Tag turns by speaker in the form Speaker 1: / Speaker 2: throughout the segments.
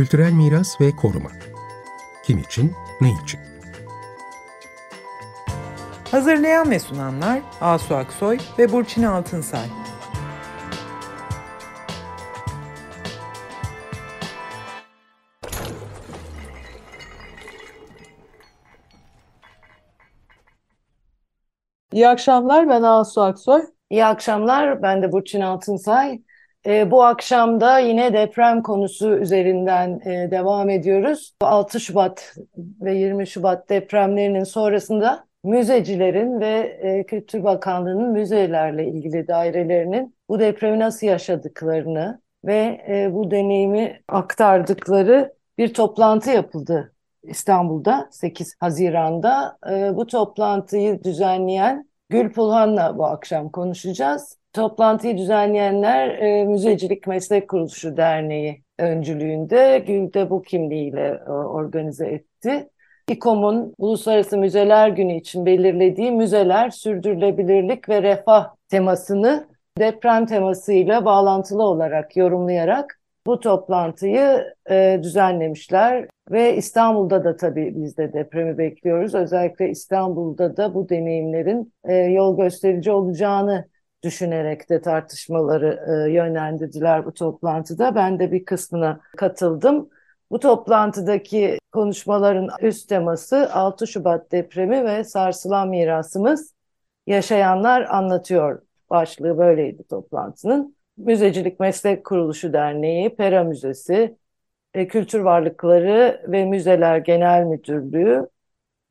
Speaker 1: Kültürel miras ve koruma. Kim için, ne için?
Speaker 2: Hazırlayan ve sunanlar Asu Aksoy ve Burçin Altınsay.
Speaker 3: İyi akşamlar, ben Asu Aksoy.
Speaker 4: İyi akşamlar, ben de Burçin Altınsay. E, bu akşam da yine deprem konusu üzerinden e, devam ediyoruz. 6 Şubat ve 20 Şubat depremlerinin sonrasında müzecilerin ve e, Kültür Bakanlığı'nın müzelerle ilgili dairelerinin bu depremi nasıl yaşadıklarını ve e, bu deneyimi aktardıkları bir toplantı yapıldı İstanbul'da 8 Haziran'da. E, bu toplantıyı düzenleyen Gül Pulhan'la bu akşam konuşacağız. Toplantıyı düzenleyenler e, Müzecilik Meslek Kuruluşu Derneği öncülüğünde Gül de bu kimliğiyle e, organize etti. İKOM'un Uluslararası Müzeler Günü için belirlediği müzeler, sürdürülebilirlik ve refah temasını deprem temasıyla bağlantılı olarak yorumlayarak bu toplantıyı e, düzenlemişler ve İstanbul'da da tabii biz de depremi bekliyoruz. Özellikle İstanbul'da da bu deneyimlerin e, yol gösterici olacağını düşünerek de tartışmaları e, yönlendirdiler bu toplantıda. Ben de bir kısmına katıldım. Bu toplantıdaki konuşmaların üst teması 6 Şubat depremi ve sarsılan mirasımız yaşayanlar anlatıyor başlığı böyleydi toplantının. Müzecilik Meslek Kuruluşu Derneği, Pera Müzesi, e, Kültür Varlıkları ve Müzeler Genel Müdürlüğü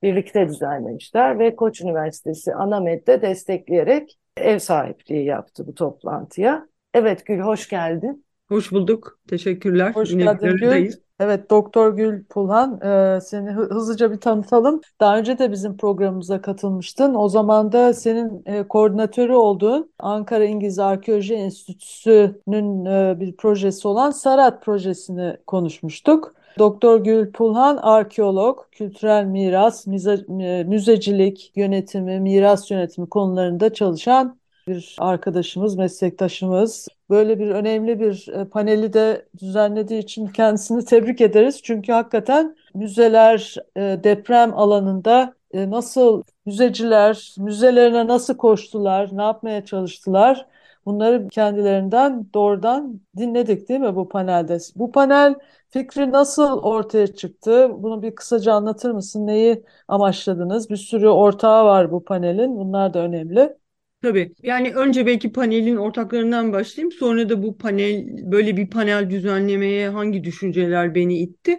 Speaker 4: birlikte düzenlemişler ve Koç Üniversitesi Anamed'de destekleyerek ev sahipliği yaptı bu toplantıya. Evet Gül hoş geldin.
Speaker 5: Hoş bulduk. Teşekkürler.
Speaker 3: Hoş Yine geldin Gül. Evet Doktor Gül Pulhan e, seni hızlıca bir tanıtalım. Daha önce de bizim programımıza katılmıştın. O zaman da senin e, koordinatörü olduğun Ankara İngiliz Arkeoloji Enstitüsü'nün e, bir projesi olan Sarat projesini konuşmuştuk. Doktor Gül Pulhan arkeolog, kültürel miras, e, müzecilik yönetimi, miras yönetimi konularında çalışan bir arkadaşımız, meslektaşımız. Böyle bir önemli bir e, paneli de düzenlediği için kendisini tebrik ederiz. Çünkü hakikaten müzeler e, deprem alanında nasıl müzeciler, müzelerine nasıl koştular, ne yapmaya çalıştılar? Bunları kendilerinden doğrudan dinledik değil mi bu panelde? Bu panel fikri nasıl ortaya çıktı? Bunu bir kısaca anlatır mısın? Neyi amaçladınız? Bir sürü ortağı var bu panelin. Bunlar da önemli.
Speaker 5: Tabii. Yani önce belki panelin ortaklarından başlayayım. Sonra da bu panel böyle bir panel düzenlemeye hangi düşünceler beni itti?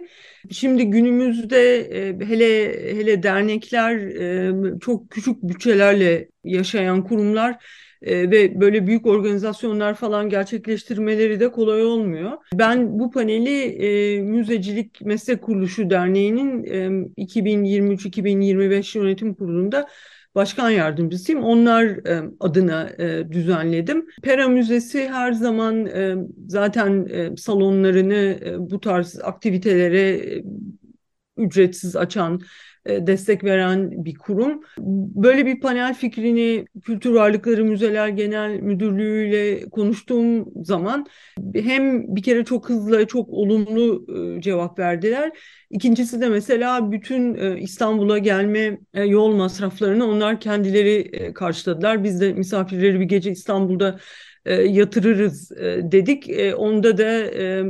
Speaker 5: Şimdi günümüzde e, hele hele dernekler e, çok küçük bütçelerle yaşayan kurumlar e, ve böyle büyük organizasyonlar falan gerçekleştirmeleri de kolay olmuyor. Ben bu paneli e, Müzecilik Meslek Kuruluşu Derneği'nin e, 2023-2025 yönetim kurulunda başkan yardımcısıyım. Onlar e, adına e, düzenledim. Pera Müzesi her zaman e, zaten e, salonlarını e, bu tarz aktivitelere e, ücretsiz açan destek veren bir kurum. Böyle bir panel fikrini Kültür Varlıkları Müzeler Genel Müdürlüğü ile konuştuğum zaman hem bir kere çok hızlı, çok olumlu e, cevap verdiler. İkincisi de mesela bütün e, İstanbul'a gelme yol masraflarını onlar kendileri karşıladılar. Biz de misafirleri bir gece İstanbul'da e, yatırırız e, dedik. E, onda da e,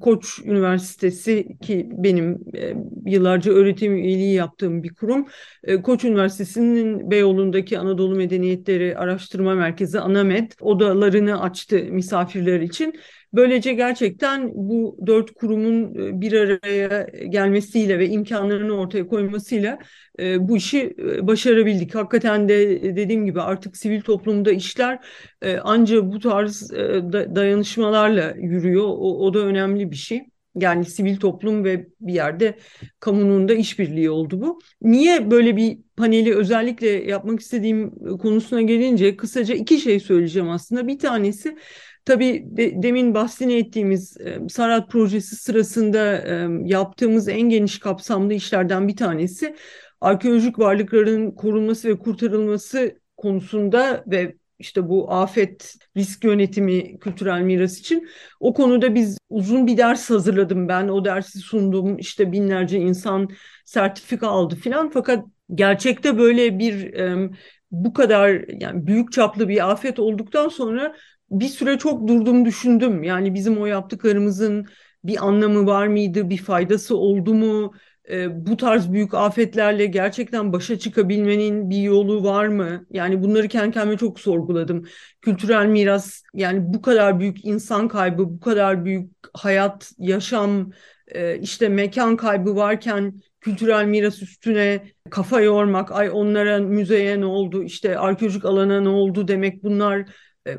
Speaker 5: Koç Üniversitesi ki benim e, yıllarca öğretim üyeliği yaptığım bir kurum. E, Koç Üniversitesi'nin Beyoğlu'ndaki Anadolu Medeniyetleri Araştırma Merkezi ANAMED odalarını açtı misafirler için. Böylece gerçekten bu dört kurumun e, bir araya gelmesiyle ve imkanlarını ortaya koymasıyla e, bu işi e, başarabildik. Hakikaten de dediğim gibi artık sivil toplumda işler ancak bu tarz dayanışmalarla yürüyor. O, o da önemli bir şey. Yani sivil toplum ve bir yerde kamunun da işbirliği oldu bu. Niye böyle bir paneli özellikle yapmak istediğim konusuna gelince kısaca iki şey söyleyeceğim aslında. Bir tanesi Tabii de, demin bahsini ettiğimiz e, Sarat projesi sırasında e, yaptığımız en geniş kapsamlı işlerden bir tanesi arkeolojik varlıkların korunması ve kurtarılması konusunda ve işte bu afet risk yönetimi kültürel miras için. O konuda biz uzun bir ders hazırladım ben. O dersi sundum. İşte binlerce insan sertifika aldı filan. Fakat gerçekte böyle bir bu kadar yani büyük çaplı bir afet olduktan sonra bir süre çok durdum düşündüm. Yani bizim o yaptıklarımızın bir anlamı var mıydı, bir faydası oldu mu? E, bu tarz büyük afetlerle gerçekten başa çıkabilmenin bir yolu var mı? Yani bunları kendi kendime çok sorguladım. Kültürel miras yani bu kadar büyük insan kaybı, bu kadar büyük hayat, yaşam, e, işte mekan kaybı varken kültürel miras üstüne kafa yormak, ay onlara müzeye ne oldu, işte arkeolojik alana ne oldu demek bunlar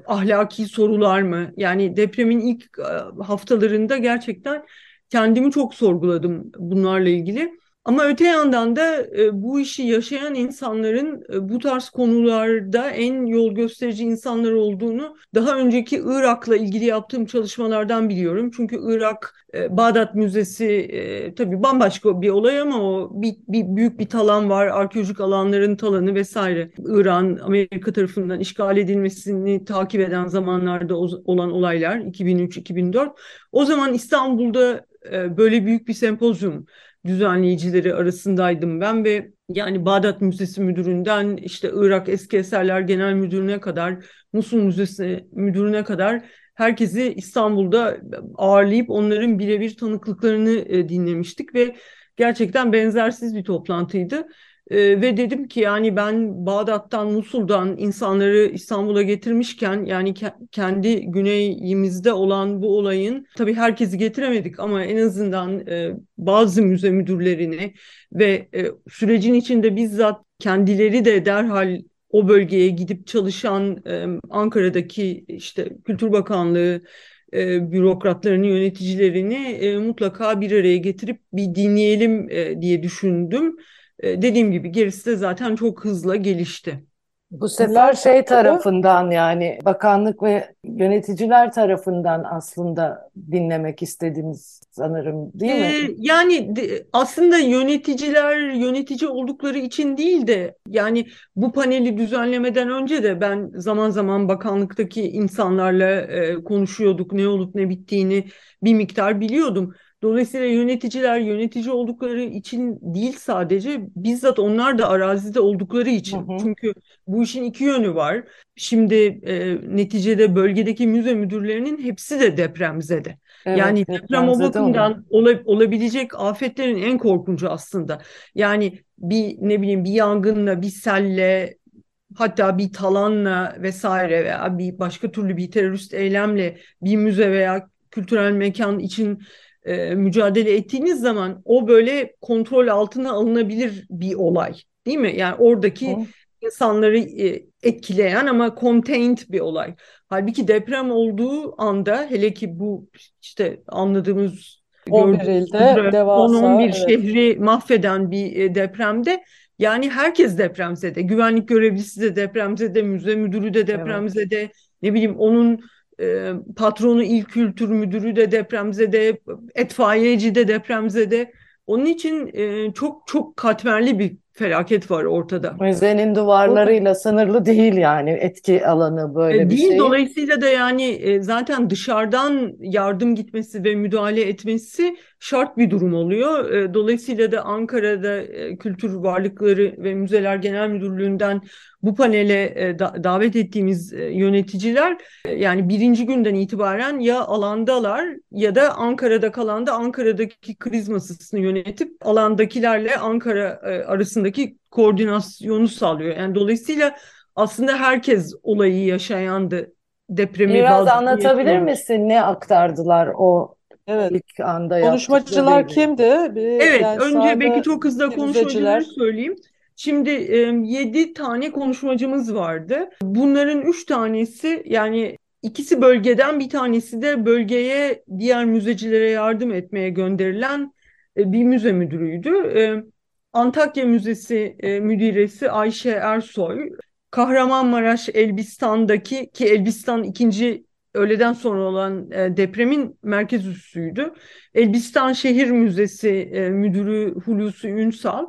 Speaker 5: ahlaki sorular mı? Yani depremin ilk e, haftalarında gerçekten kendimi çok sorguladım bunlarla ilgili. Ama öte yandan da e, bu işi yaşayan insanların e, bu tarz konularda en yol gösterici insanlar olduğunu daha önceki Irak'la ilgili yaptığım çalışmalardan biliyorum. Çünkü Irak e, Bağdat Müzesi e, tabii bambaşka bir olay ama o bir, bir büyük bir talan var. Arkeolojik alanların talanı vesaire. İran Amerika tarafından işgal edilmesini takip eden zamanlarda olan olaylar 2003-2004. O zaman İstanbul'da e, böyle büyük bir sempozyum düzenleyicileri arasındaydım ben ve yani Bağdat Müzesi Müdürü'nden işte Irak Eski Eserler Genel Müdürü'ne kadar Musul Müzesi Müdürü'ne kadar herkesi İstanbul'da ağırlayıp onların birebir tanıklıklarını e, dinlemiştik ve gerçekten benzersiz bir toplantıydı. E, ve dedim ki yani ben Bağdat'tan, Musul'dan insanları İstanbul'a getirmişken yani ke kendi güneyimizde olan bu olayın tabii herkesi getiremedik ama en azından e, bazı müze müdürlerini ve e, sürecin içinde bizzat kendileri de derhal o bölgeye gidip çalışan e, Ankara'daki işte Kültür Bakanlığı e, bürokratlarını, yöneticilerini e, mutlaka bir araya getirip bir dinleyelim e, diye düşündüm. E, dediğim gibi gerisi de zaten çok hızla gelişti.
Speaker 4: Bu sefer şey tarafından yani bakanlık ve yöneticiler tarafından aslında dinlemek istediğiniz sanırım değil mi? Ee,
Speaker 5: yani aslında yöneticiler yönetici oldukları için değil de yani bu paneli düzenlemeden önce de ben zaman zaman bakanlıktaki insanlarla e, konuşuyorduk ne olup ne bittiğini bir miktar biliyordum. Dolayısıyla yöneticiler yönetici oldukları için değil sadece bizzat onlar da arazide oldukları için. Hı hı. Çünkü bu işin iki yönü var. Şimdi e, neticede bölgedeki müze müdürlerinin hepsi de depremzede. Evet, yani deprem o bakımdan ola, olabilecek afetlerin en korkuncu aslında. Yani bir ne bileyim bir yangınla, bir selle, hatta bir talanla vesaire veya bir başka türlü bir terörist eylemle bir müze veya kültürel mekan için e, mücadele ettiğiniz zaman o böyle kontrol altına alınabilir bir olay değil mi? Yani oradaki Hı. insanları e, etkileyen ama contained bir olay. Halbuki deprem olduğu anda hele ki bu işte anladığımız
Speaker 3: 11 ilde devasa
Speaker 5: 10-11 evet. şehri mahveden bir e, depremde yani herkes depremzede. Güvenlik görevlisi de depremzede, müze müdürü de depremzede. Evet. Ne bileyim onun e, patronu il kültür müdürü de depremzede, etfaiyeci de depremzede. Onun için e, çok çok katmerli bir felaket var ortada.
Speaker 4: Müzenin duvarlarıyla sınırlı değil yani etki alanı böyle e, bir
Speaker 5: değil,
Speaker 4: şey.
Speaker 5: Dolayısıyla da yani e, zaten dışarıdan yardım gitmesi ve müdahale etmesi şart bir durum oluyor. E, dolayısıyla da Ankara'da e, Kültür Varlıkları ve Müzeler Genel Müdürlüğü'nden bu panele e, da, davet ettiğimiz e, yöneticiler e, yani birinci günden itibaren ya alandalar ya da Ankara'da kalan da Ankara'daki kriz masasını yönetip alandakilerle Ankara e, arasındaki koordinasyonu sağlıyor. Yani dolayısıyla aslında herkes olayı yaşayandı. Depremi
Speaker 4: Biraz anlatabilir yaşayan. misin ne aktardılar o Evet. İlk anda
Speaker 3: Konuşmacılar kimdi?
Speaker 5: Bir, evet, yani önce belki çok hızlı konuşmacıları söyleyeyim. Şimdi yedi tane konuşmacımız vardı. Bunların üç tanesi yani ikisi bölgeden bir tanesi de bölgeye diğer müzecilere yardım etmeye gönderilen e, bir müze müdürüydü. Antakya Müzesi e, müdiresi Ayşe Ersoy, Kahramanmaraş Elbistan'daki ki Elbistan ikinci öğleden sonra olan e, depremin merkez üssüydü. Elbistan Şehir Müzesi e, Müdürü Hulusi Ünsal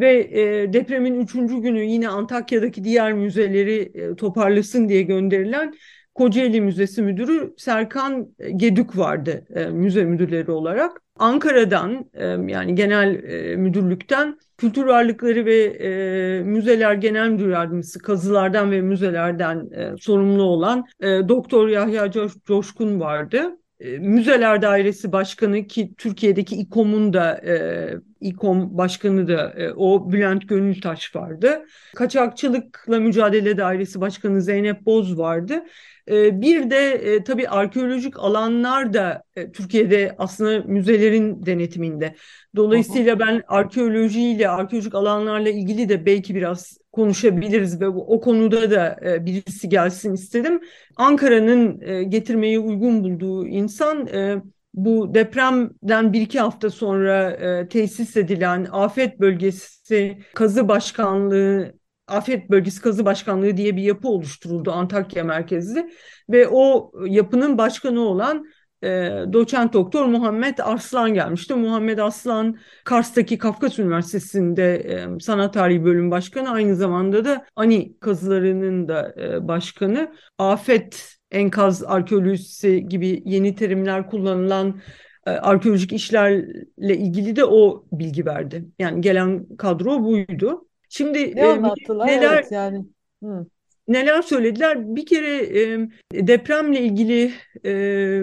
Speaker 5: ve e, depremin üçüncü günü yine Antakya'daki diğer müzeleri e, toparlasın diye gönderilen Kocaeli Müzesi Müdürü Serkan Gedük vardı e, müze müdürleri olarak. Ankara'dan e, yani genel e, müdürlükten Kültür Varlıkları ve e, Müzeler Genel Müdür Yardımcısı kazılardan ve müzelerden e, sorumlu olan e, Doktor Yahya Coşkun vardı. E, Müzeler Dairesi Başkanı ki Türkiye'deki İKOM'un da e, İKOM Başkanı da e, o Bülent Gönültaş vardı. Kaçakçılıkla Mücadele Dairesi Başkanı Zeynep Boz vardı. E, bir de e, tabii arkeolojik alanlar da e, Türkiye'de aslında müzelerin denetiminde. Dolayısıyla ben arkeolojiyle, arkeolojik alanlarla ilgili de belki biraz konuşabiliriz ve o konuda da e, birisi gelsin istedim. Ankara'nın e, getirmeyi uygun bulduğu insan e, bu depremden bir iki hafta sonra e, tesis edilen afet bölgesi kazı başkanlığı Afet Bölgesi Kazı Başkanlığı diye bir yapı oluşturuldu Antakya merkezli ve o yapının başkanı olan e, doçent doktor Muhammed Arslan gelmişti. Muhammed Arslan Kars'taki Kafkas Üniversitesi'nde e, sanat tarihi bölüm başkanı aynı zamanda da ANI kazılarının da e, başkanı. Afet enkaz arkeolojisi gibi yeni terimler kullanılan e, arkeolojik işlerle ilgili de o bilgi verdi. Yani gelen kadro buydu. Şimdi
Speaker 3: ne anlattılar?
Speaker 5: neler
Speaker 3: evet, yani. Hı
Speaker 5: neler söylediler? Bir kere e, depremle ilgili e,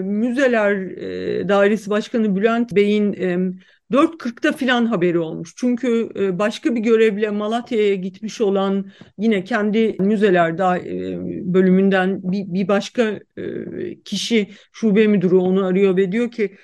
Speaker 5: Müzeler e, Dairesi Başkanı Bülent Bey'in e, 4.40'da filan haberi olmuş. Çünkü başka bir görevle Malatya'ya gitmiş olan yine kendi müzeler bölümünden bir, başka kişi şube müdürü onu arıyor ve diyor ki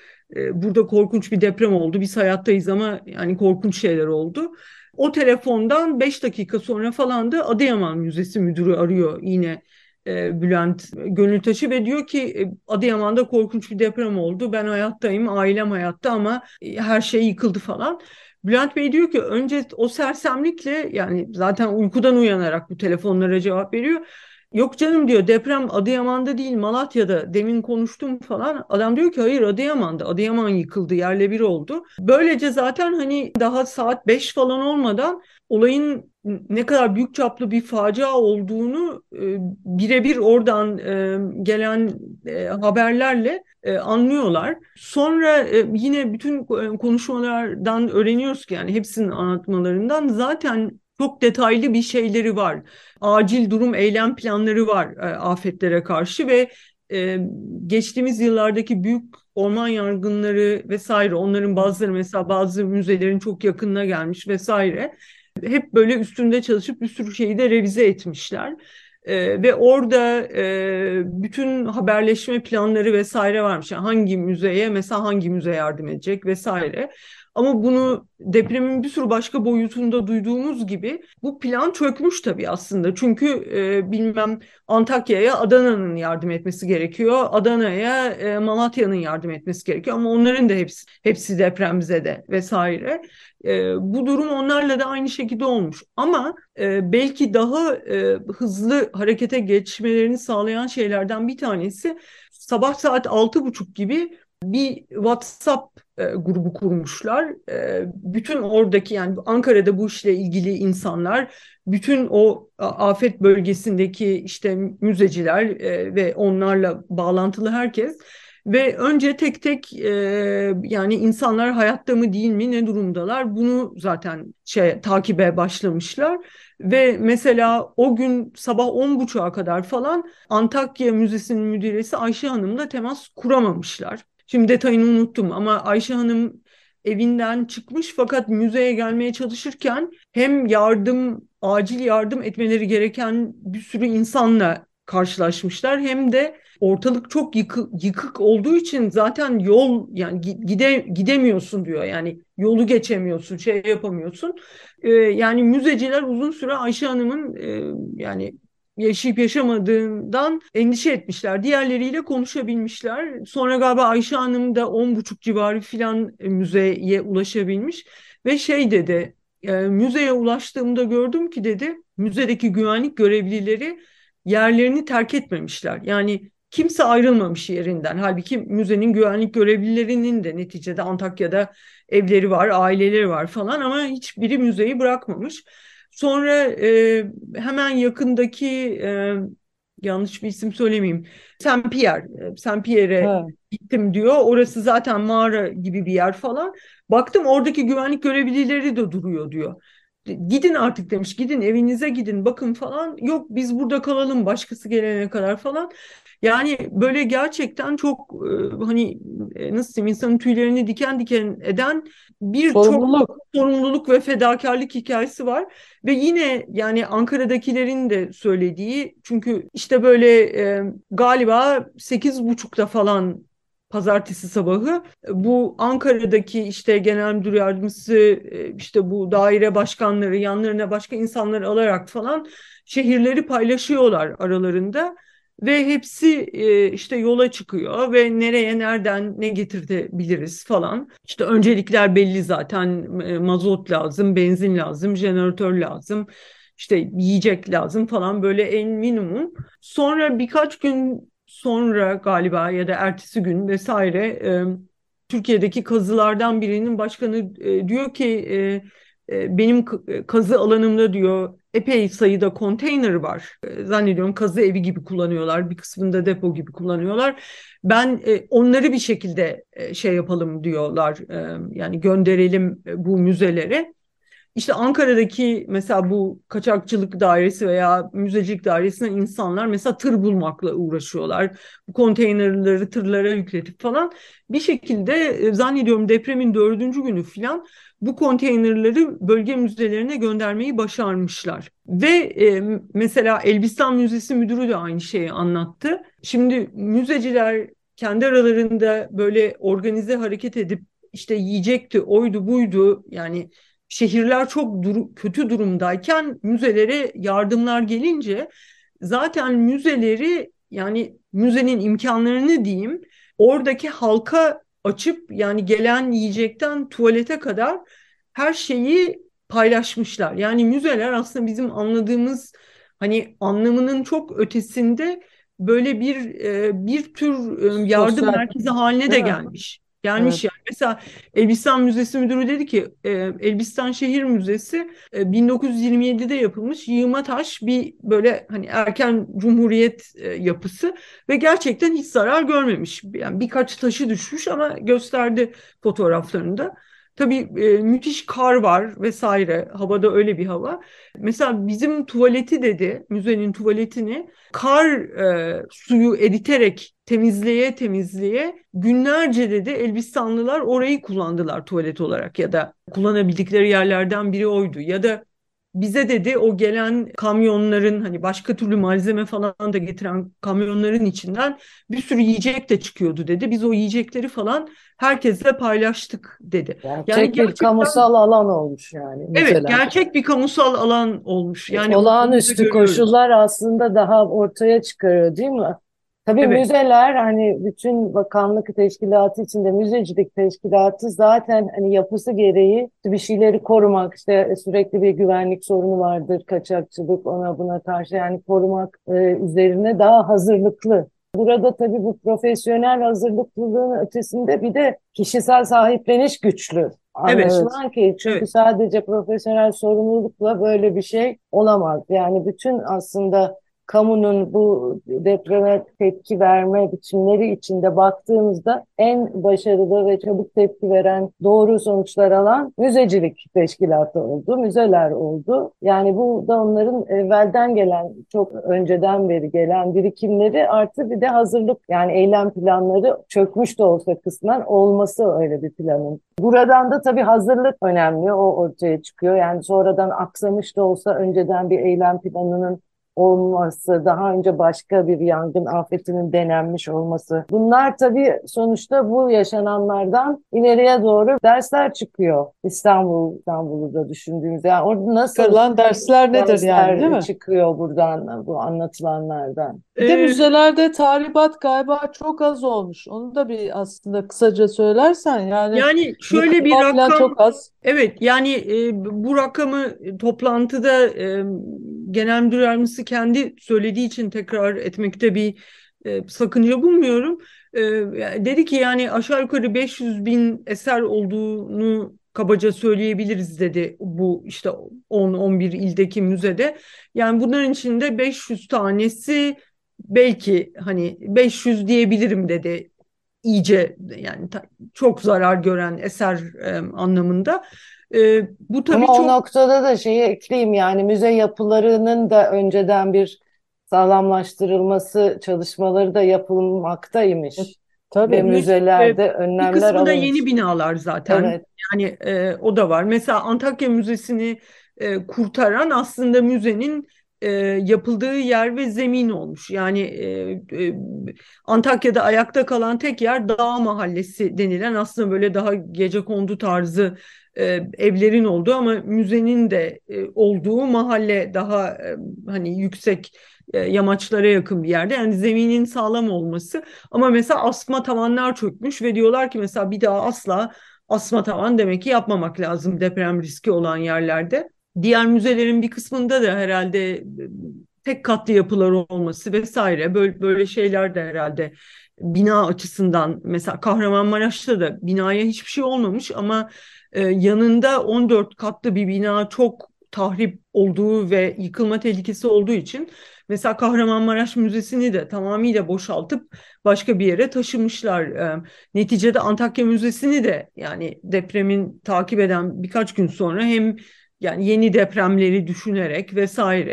Speaker 5: burada korkunç bir deprem oldu. Biz hayattayız ama yani korkunç şeyler oldu. O telefondan 5 dakika sonra falan da Adıyaman Müzesi müdürü arıyor yine e, Bülent Gönültaş'ı ve diyor ki e, Adıyaman'da korkunç bir deprem oldu. Ben hayattayım, ailem hayatta ama e, her şey yıkıldı falan. Bülent Bey diyor ki önce o sersemlikle yani zaten uykudan uyanarak bu telefonlara cevap veriyor. Yok canım diyor deprem Adıyaman'da değil Malatya'da demin konuştum falan. Adam diyor ki hayır Adıyaman'da Adıyaman yıkıldı yerle bir oldu. Böylece zaten hani daha saat 5 falan olmadan olayın ne kadar büyük çaplı bir facia olduğunu e, birebir oradan e, gelen e, haberlerle e, anlıyorlar. Sonra e, yine bütün konuşmalardan öğreniyoruz ki yani hepsinin anlatmalarından zaten çok detaylı bir şeyleri var. Acil durum eylem planları var e, afetlere karşı ve e, geçtiğimiz yıllardaki büyük orman yangınları vesaire onların bazıları mesela bazı müzelerin çok yakınına gelmiş vesaire hep böyle üstünde çalışıp bir sürü şeyi de revize etmişler. E, ve orada e, bütün haberleşme planları vesaire varmış. Yani hangi müzeye mesela hangi müze yardım edecek vesaire. Ama bunu depremin bir sürü başka boyutunda duyduğumuz gibi bu plan çökmüş tabii aslında. Çünkü e, bilmem Antakya'ya Adana'nın yardım etmesi gerekiyor. Adana'ya e, Malatya'nın yardım etmesi gerekiyor. Ama onların da hepsi, hepsi depremzede vesaire. E, bu durum onlarla da aynı şekilde olmuş. Ama e, belki daha e, hızlı harekete geçmelerini sağlayan şeylerden bir tanesi sabah saat altı buçuk gibi bir WhatsApp e, grubu kurmuşlar. E, bütün oradaki yani Ankara'da bu işle ilgili insanlar, bütün o afet bölgesindeki işte müzeciler e, ve onlarla bağlantılı herkes ve önce tek tek e, yani insanlar hayatta mı değil mi ne durumdalar bunu zaten şey takibe başlamışlar. Ve mesela o gün sabah 10.30'a kadar falan Antakya Müzesi'nin müdüresi Ayşe Hanım'la temas kuramamışlar. Şimdi detayını unuttum ama Ayşe Hanım evinden çıkmış fakat müzeye gelmeye çalışırken hem yardım, acil yardım etmeleri gereken bir sürü insanla karşılaşmışlar hem de ortalık çok yıkık, yıkık olduğu için zaten yol yani gide gidemiyorsun diyor. Yani yolu geçemiyorsun, şey yapamıyorsun. Ee, yani müzeciler uzun süre Ayşe Hanım'ın e, yani yaşayıp yaşamadığından endişe etmişler. Diğerleriyle konuşabilmişler. Sonra galiba Ayşe Hanım da on buçuk civarı filan e, müzeye ulaşabilmiş ve şey dedi e, müzeye ulaştığımda gördüm ki dedi müzedeki güvenlik görevlileri yerlerini terk etmemişler. Yani kimse ayrılmamış yerinden. Halbuki müzenin güvenlik görevlilerinin de neticede Antakya'da evleri var, aileleri var falan ama hiçbiri müzeyi bırakmamış. Sonra e, hemen yakındaki e, yanlış bir isim söylemeyeyim. Saint Pierre, Saint Pierre'e gittim diyor. Orası zaten mağara gibi bir yer falan. Baktım oradaki güvenlik görevlileri de duruyor diyor. Gidin artık demiş. Gidin evinize gidin bakın falan. Yok biz burada kalalım başkası gelene kadar falan. Yani böyle gerçekten çok e, hani e, nasıl diyeyim insanın tüylerini diken diken eden bir sorumluluk. çok sorumluluk ve fedakarlık hikayesi var. Ve yine yani Ankara'dakilerin de söylediği çünkü işte böyle e, galiba sekiz buçukta falan pazartesi sabahı bu Ankara'daki işte genel müdür yardımcısı e, işte bu daire başkanları yanlarına başka insanları alarak falan şehirleri paylaşıyorlar aralarında ve hepsi e, işte yola çıkıyor ve nereye nereden ne getirtebiliriz falan. İşte öncelikler belli zaten e, mazot lazım, benzin lazım, jeneratör lazım işte yiyecek lazım falan böyle en minimum. Sonra birkaç gün sonra galiba ya da ertesi gün vesaire e, Türkiye'deki kazılardan birinin başkanı diyor ki benim kazı alanımda diyor epey sayıda konteyner var. E, zannediyorum kazı evi gibi kullanıyorlar. Bir kısmında depo gibi kullanıyorlar. Ben e, onları bir şekilde e, şey yapalım diyorlar. E, yani gönderelim e, bu müzelere. İşte Ankara'daki mesela bu kaçakçılık dairesi veya müzecilik dairesinden insanlar mesela tır bulmakla uğraşıyorlar. Bu konteynerleri tırlara yükletip falan bir şekilde e, zannediyorum depremin dördüncü günü falan bu konteynerleri bölge müzelerine göndermeyi başarmışlar. Ve e, mesela Elbistan Müzesi müdürü de aynı şeyi anlattı. Şimdi müzeciler kendi aralarında böyle organize hareket edip işte yiyecekti, oydu, buydu yani şehirler çok dur kötü durumdayken müzelere yardımlar gelince zaten müzeleri yani müzenin imkanlarını diyeyim oradaki halka açıp yani gelen yiyecekten tuvalete kadar her şeyi paylaşmışlar. Yani müzeler aslında bizim anladığımız hani anlamının çok ötesinde böyle bir e, bir tür e, yardım Sosyal. merkezi haline de gelmiş. Gelmiş evet. yani. Mesela Elbistan Müzesi Müdürü dedi ki e, Elbistan Şehir Müzesi e, 1927'de yapılmış yığma taş bir böyle hani erken cumhuriyet e, yapısı ve gerçekten hiç zarar görmemiş. Yani birkaç taşı düşmüş ama gösterdi fotoğraflarında. Tabii e, müthiş kar var vesaire. Havada öyle bir hava. Mesela bizim tuvaleti dedi, müzenin tuvaletini kar e, suyu eriterek temizleye temizleye günlerce dedi Elbistanlılar orayı kullandılar tuvalet olarak ya da kullanabildikleri yerlerden biri oydu. Ya da bize dedi o gelen kamyonların hani başka türlü malzeme falan da getiren kamyonların içinden bir sürü yiyecek de çıkıyordu dedi. Biz o yiyecekleri falan herkesle paylaştık dedi.
Speaker 4: Gerçek yani gerçekten, bir kamusal alan olmuş yani.
Speaker 5: Mesela. Evet gerçek bir kamusal alan olmuş. Yani
Speaker 4: olağanüstü koşullar aslında daha ortaya çıkarıyor değil mi? Tabii evet. müzeler hani bütün bakanlık teşkilatı içinde müzecilik teşkilatı zaten hani yapısı gereği bir şeyleri korumak işte sürekli bir güvenlik sorunu vardır kaçakçılık ona buna karşı yani korumak e, üzerine daha hazırlıklı. Burada tabii bu profesyonel hazırlıklılığın ötesinde bir de kişisel sahipleniş güçlü. Anlaşılan evet. ki çünkü evet. sadece profesyonel sorumlulukla böyle bir şey olamaz. Yani bütün aslında kamunun bu depreme tepki verme biçimleri içinde baktığımızda en başarılı ve çabuk tepki veren, doğru sonuçlar alan müzecilik teşkilatı oldu, müzeler oldu. Yani bu da onların evvelden gelen, çok önceden beri gelen birikimleri artı bir de hazırlık yani eylem planları çökmüş de olsa kısmen olması öyle bir planın. Buradan da tabii hazırlık önemli, o ortaya çıkıyor. Yani sonradan aksamış da olsa önceden bir eylem planının olması, daha önce başka bir yangın afetinin denenmiş olması. Bunlar tabii sonuçta bu yaşananlardan ileriye doğru dersler çıkıyor. İstanbul, İstanbul'u da düşündüğümüzde. Yani orada nasıl
Speaker 3: Kalan dersler nedir dersler yani değil mi?
Speaker 4: çıkıyor buradan, bu anlatılanlardan.
Speaker 3: Bir de ee, müzelerde tahribat galiba çok az olmuş. Onu da bir aslında kısaca söylersen yani.
Speaker 5: Yani şöyle bir rakam çok az. Evet yani e, bu rakamı toplantıda e, genel müdür yardımcısı kendi söylediği için tekrar etmekte bir e, sakınca bulmuyorum. E, dedi ki yani aşağı yukarı 500 bin eser olduğunu kabaca söyleyebiliriz dedi bu işte 10-11 ildeki müzede. Yani bunların içinde 500 tanesi belki hani 500 diyebilirim dedi iyice yani çok zarar gören eser e, anlamında.
Speaker 4: E, bu tabii Ama çok... o noktada da şeyi ekleyeyim yani müze yapılarının da önceden bir sağlamlaştırılması çalışmaları da yapılmaktaymış. Tabii. Ve müzelerde evet, önlemler
Speaker 5: bir kısmı
Speaker 4: alınmış.
Speaker 5: da yeni binalar zaten. Evet. Yani e, o da var. Mesela Antakya Müzesi'ni e, kurtaran aslında müzenin e, yapıldığı yer ve zemin olmuş. Yani e, e, Antakya'da ayakta kalan tek yer Dağ Mahallesi denilen aslında böyle daha gece kondu tarzı e, evlerin olduğu ama müzenin de e, olduğu mahalle daha e, hani yüksek e, yamaçlara yakın bir yerde. Yani zeminin sağlam olması ama mesela asma tavanlar çökmüş ve diyorlar ki mesela bir daha asla asma tavan demek ki yapmamak lazım deprem riski olan yerlerde. Diğer müzelerin bir kısmında da herhalde e, tek katlı yapılar olması vesaire böyle böyle şeyler de herhalde bina açısından mesela Kahramanmaraş'ta da binaya hiçbir şey olmamış ama e, yanında 14 katlı bir bina çok tahrip olduğu ve yıkılma tehlikesi olduğu için mesela Kahramanmaraş Müzesi'ni de tamamıyla boşaltıp başka bir yere taşımışlar. E, neticede Antakya Müzesi'ni de yani depremin takip eden birkaç gün sonra hem yani yeni depremleri düşünerek vesaire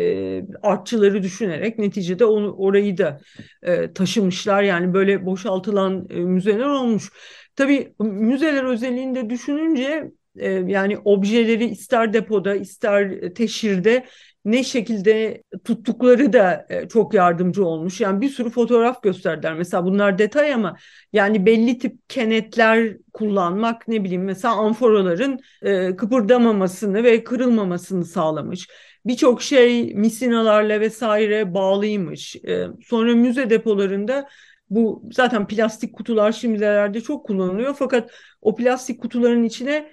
Speaker 5: e, artçıları düşünerek neticede onu orayı da e, taşımışlar. Yani böyle boşaltılan e, müzeler olmuş. Tabii müzeler özelliğinde düşününce e, yani objeleri ister depoda ister teşhirde ne şekilde tuttukları da e, çok yardımcı olmuş. Yani bir sürü fotoğraf gösterdiler. Mesela bunlar detay ama yani belli tip kenetler kullanmak ne bileyim mesela amforaların e, kıpırdamamasını ve kırılmamasını sağlamış. Birçok şey misinalarla vesaire bağlıymış. E, sonra müze depolarında bu zaten plastik kutular şimdilerde çok kullanılıyor fakat o plastik kutuların içine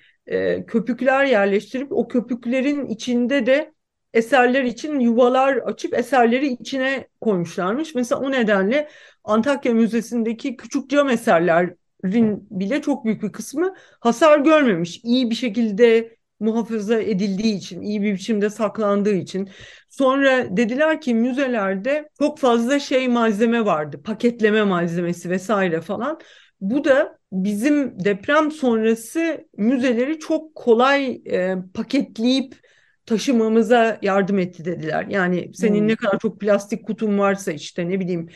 Speaker 5: köpükler yerleştirip o köpüklerin içinde de eserler için yuvalar açıp eserleri içine koymuşlarmış. Mesela o nedenle Antakya Müzesi'ndeki küçük cam eserlerin bile çok büyük bir kısmı hasar görmemiş. İyi bir şekilde muhafaza edildiği için, iyi bir biçimde saklandığı için. Sonra dediler ki müzelerde çok fazla şey malzeme vardı. Paketleme malzemesi vesaire falan. Bu da bizim deprem sonrası müzeleri çok kolay e, paketleyip taşımamıza yardım etti dediler. Yani senin hmm. ne kadar çok plastik kutun varsa işte ne bileyim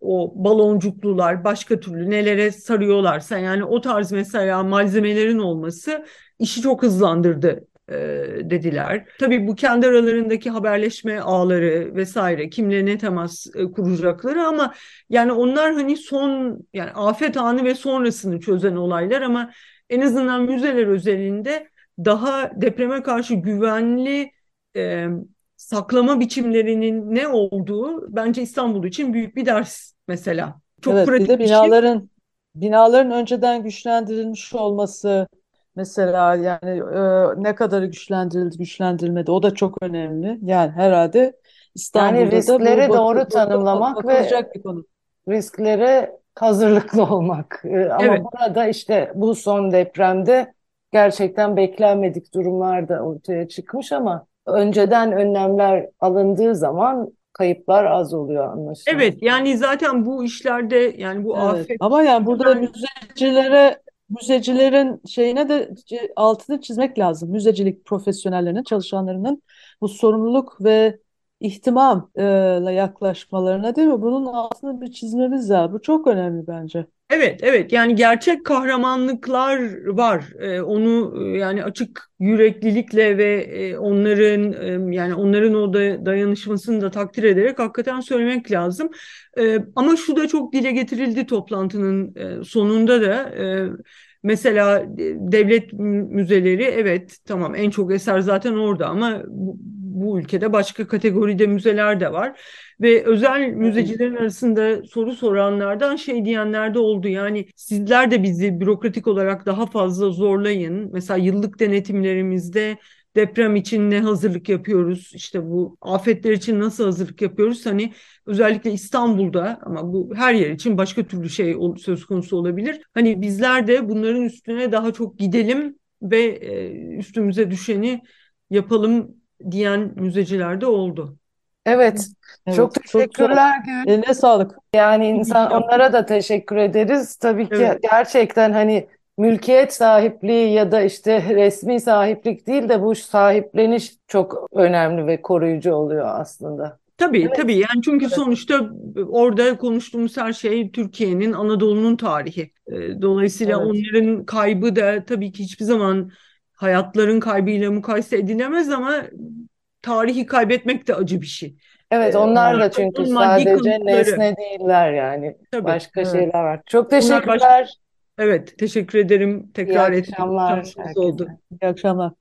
Speaker 5: o baloncuklular başka türlü nelere sarıyorlarsa yani o tarz mesela malzemelerin olması işi çok hızlandırdı e, dediler. Tabii bu kendi aralarındaki haberleşme ağları vesaire kimle ne temas e, kuracakları ama yani onlar hani son yani afet anı ve sonrasını çözen olaylar ama en azından müzeler özelinde daha depreme karşı güvenli e, saklama biçimlerinin ne olduğu bence İstanbul için büyük bir ders mesela.
Speaker 3: Çok evet, pratik bir de binaların bir şey. binaların önceden güçlendirilmiş olması mesela yani e, ne kadar güçlendirildi güçlendirilmedi o da çok önemli. Yani herhalde İstanbul'da
Speaker 4: yani riskleri da bu, doğru bu, tanımlamak ve bir konu. risklere hazırlıklı olmak. Ama evet. burada işte bu son depremde gerçekten beklenmedik durumlar da ortaya çıkmış ama önceden önlemler alındığı zaman kayıplar az oluyor anlaşılan.
Speaker 5: Evet yani zaten bu işlerde yani bu evet. afet
Speaker 3: ama yani burada müzecilere müzecilerin şeyine de altını çizmek lazım. Müzecilik profesyonellerinin, çalışanlarının bu sorumluluk ve ihtimamla yaklaşmalarına değil mi? Bunun altını bir çizmemiz lazım. Bu çok önemli bence.
Speaker 5: Evet, evet. Yani gerçek kahramanlıklar var. Ee, onu yani açık yüreklilikle ve e, onların e, yani onların o da, dayanışmasını da takdir ederek hakikaten söylemek lazım. E, ama şu da çok dile getirildi toplantının e, sonunda da. E, Mesela devlet müzeleri evet tamam en çok eser zaten orada ama bu, bu ülkede başka kategoride müzeler de var. Ve özel müzecilerin arasında soru soranlardan şey diyenler de oldu. Yani sizler de bizi bürokratik olarak daha fazla zorlayın. Mesela yıllık denetimlerimizde deprem için ne hazırlık yapıyoruz? İşte bu afetler için nasıl hazırlık yapıyoruz? Hani özellikle İstanbul'da ama bu her yer için başka türlü şey söz konusu olabilir. Hani bizler de bunların üstüne daha çok gidelim ve e, üstümüze düşeni yapalım diyen müzeciler de oldu.
Speaker 4: Evet,
Speaker 3: Evet,
Speaker 4: çok teşekkürler Gül.
Speaker 3: Eline sağlık.
Speaker 4: Yani insan onlara da teşekkür ederiz. Tabii ki
Speaker 5: Evet.
Speaker 4: gerçekten hani mülkiyet sahipliği ya da işte resmi sahiplik değil de bu sahipleniş çok önemli ve koruyucu oluyor aslında.
Speaker 5: Tabii
Speaker 4: Evet.
Speaker 5: tabii yani çünkü
Speaker 4: Evet.
Speaker 5: sonuçta orada konuştuğumuz her şey Türkiye'nin, Anadolu'nun tarihi. E, Dolayısıyla
Speaker 4: Evet.
Speaker 5: onların kaybı da tabii ki hiçbir zaman hayatların kaybıyla mukayese edilemez ama tarihi kaybetmek de acı bir şey.
Speaker 4: Evet,
Speaker 5: Ee,
Speaker 4: onlar da
Speaker 5: onlar
Speaker 4: çünkü sadece nesne değiller yani.
Speaker 5: Tabii.
Speaker 4: Başka
Speaker 3: evet.
Speaker 4: şeyler var. Çok
Speaker 5: Bunlar başka-
Speaker 4: teşekkürler.
Speaker 5: Evet, teşekkür ederim. Tekrar
Speaker 4: İyi
Speaker 5: şansımız oldu.
Speaker 3: İyi akşamlar.